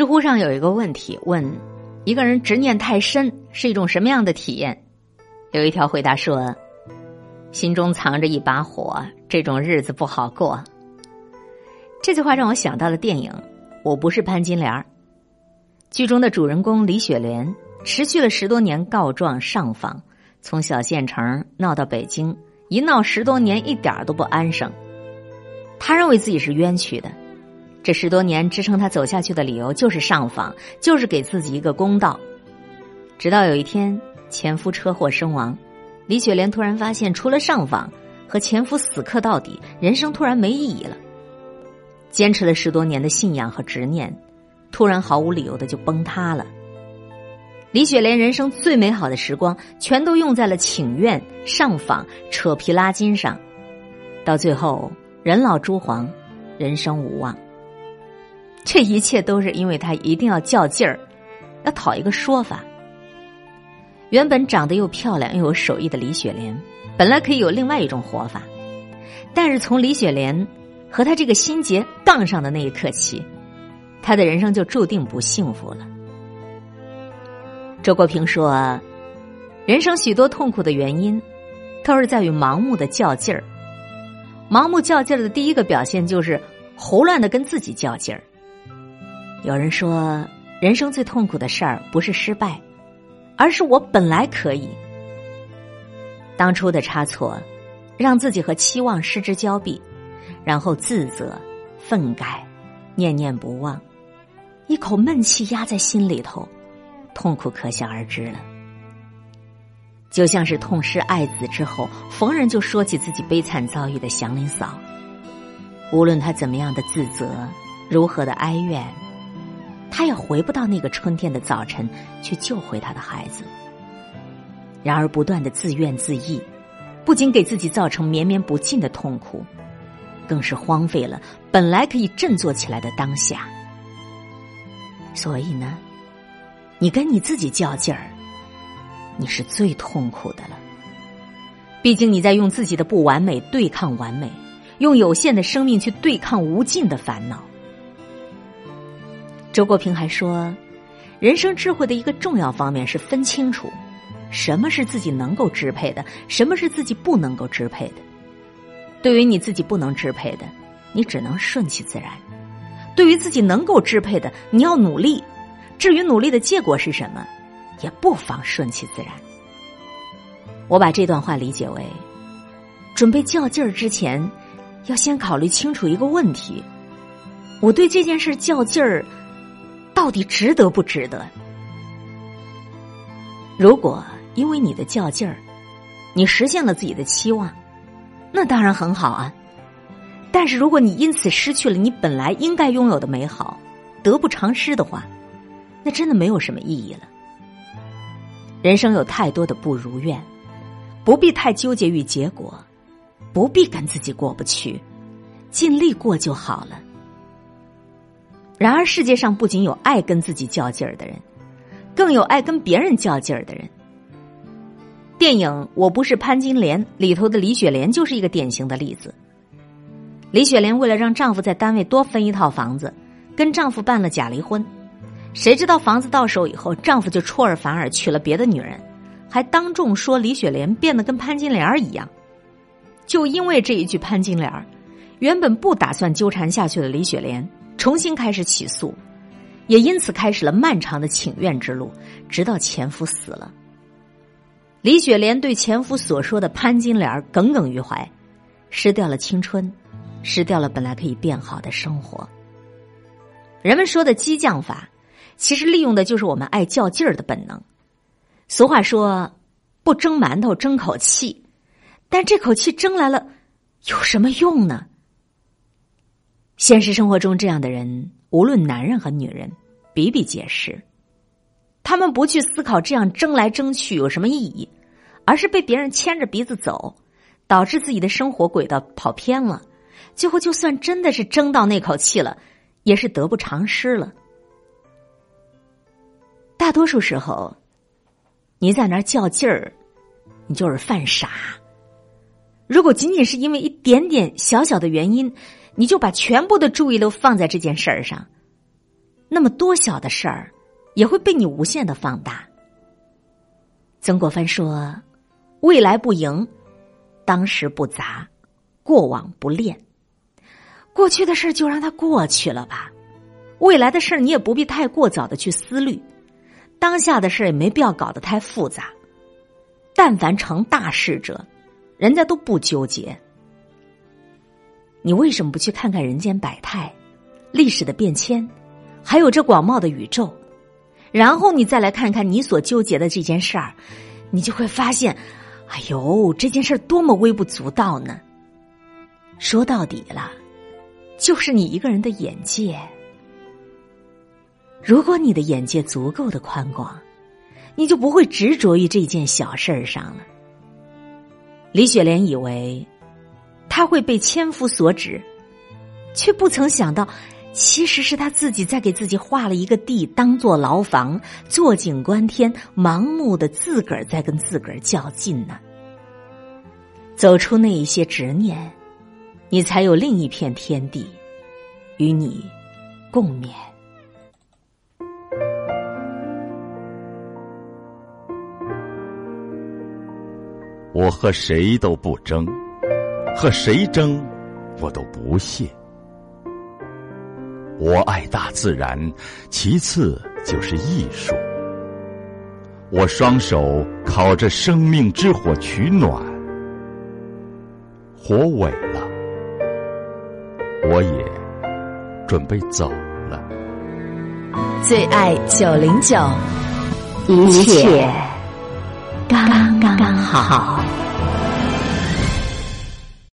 知乎上有一个问题问：一个人执念太深是一种什么样的体验？有一条回答说：心中藏着一把火，这种日子不好过。这句话让我想到了电影《我不是潘金莲》。剧中的主人公李雪莲持续了十多年告状上访，从小县城闹到北京，一闹十多年，一点都不安生。他认为自己是冤屈的。这十多年支撑他走下去的理由就是上访，就是给自己一个公道。直到有一天，前夫车祸身亡，李雪莲突然发现，除了上访和前夫死磕到底，人生突然没意义了。坚持了十多年的信仰和执念，突然毫无理由的就崩塌了。李雪莲人生最美好的时光，全都用在了请愿、上访、扯皮拉筋上，到最后人老珠黄，人生无望。这一切都是因为他一定要较劲儿，要讨一个说法。原本长得又漂亮又有手艺的李雪莲，本来可以有另外一种活法，但是从李雪莲和他这个心结杠上的那一刻起，他的人生就注定不幸福了。周国平说：“人生许多痛苦的原因，都是在于盲目的较劲儿。盲目较劲儿的第一个表现就是胡乱的跟自己较劲儿。”有人说，人生最痛苦的事儿不是失败，而是我本来可以。当初的差错，让自己和期望失之交臂，然后自责、愤慨、念念不忘，一口闷气压在心里头，痛苦可想而知了。就像是痛失爱子之后，逢人就说起自己悲惨遭遇的祥林嫂，无论他怎么样的自责，如何的哀怨。他也回不到那个春天的早晨去救回他的孩子。然而，不断的自怨自艾，不仅给自己造成绵绵不尽的痛苦，更是荒废了本来可以振作起来的当下。所以呢，你跟你自己较劲儿，你是最痛苦的了。毕竟你在用自己的不完美对抗完美，用有限的生命去对抗无尽的烦恼。周国平还说，人生智慧的一个重要方面是分清楚，什么是自己能够支配的，什么是自己不能够支配的。对于你自己不能支配的，你只能顺其自然；对于自己能够支配的，你要努力。至于努力的结果是什么，也不妨顺其自然。我把这段话理解为：准备较劲儿之前，要先考虑清楚一个问题：我对这件事较劲儿。到底值得不值得？如果因为你的较劲儿，你实现了自己的期望，那当然很好啊。但是如果你因此失去了你本来应该拥有的美好，得不偿失的话，那真的没有什么意义了。人生有太多的不如愿，不必太纠结于结果，不必跟自己过不去，尽力过就好了。然而，世界上不仅有爱跟自己较劲儿的人，更有爱跟别人较劲儿的人。电影《我不是潘金莲》里头的李雪莲就是一个典型的例子。李雪莲为了让丈夫在单位多分一套房子，跟丈夫办了假离婚。谁知道房子到手以后，丈夫就出尔反尔娶了别的女人，还当众说李雪莲变得跟潘金莲一样。就因为这一句潘金莲原本不打算纠缠下去的李雪莲。重新开始起诉，也因此开始了漫长的请愿之路，直到前夫死了。李雪莲对前夫所说的“潘金莲”耿耿于怀，失掉了青春，失掉了本来可以变好的生活。人们说的激将法，其实利用的就是我们爱较劲儿的本能。俗话说：“不蒸馒头争口气”，但这口气争来了，有什么用呢？现实生活中，这样的人无论男人和女人比比皆是。他们不去思考这样争来争去有什么意义，而是被别人牵着鼻子走，导致自己的生活轨道跑偏了。最后，就算真的是争到那口气了，也是得不偿失了。大多数时候，你在那儿较劲儿，你就是犯傻。如果仅仅是因为一点点小小的原因，你就把全部的注意都放在这件事儿上，那么多小的事儿也会被你无限的放大。曾国藩说：“未来不迎，当时不杂，过往不恋。过去的事儿就让它过去了吧。未来的事儿你也不必太过早的去思虑，当下的事儿也没必要搞得太复杂。但凡成大事者，人家都不纠结。你为什么不去看看人间百态，历史的变迁，还有这广袤的宇宙？”然后你再来看看你所纠结的这件事儿，你就会发现，哎呦，这件事儿多么微不足道呢！说到底了，就是你一个人的眼界。如果你的眼界足够的宽广，你就不会执着于这件小事儿上了。李雪莲以为他会被千夫所指，却不曾想到。其实是他自己在给自己画了一个地，当做牢房，坐井观天，盲目的自个儿在跟自个儿较劲呢。走出那一些执念，你才有另一片天地，与你共勉。我和谁都不争，和谁争，我都不屑。我爱大自然，其次就是艺术。我双手烤着生命之火取暖，火萎了，我也准备走了。最爱九零九，一切刚刚好。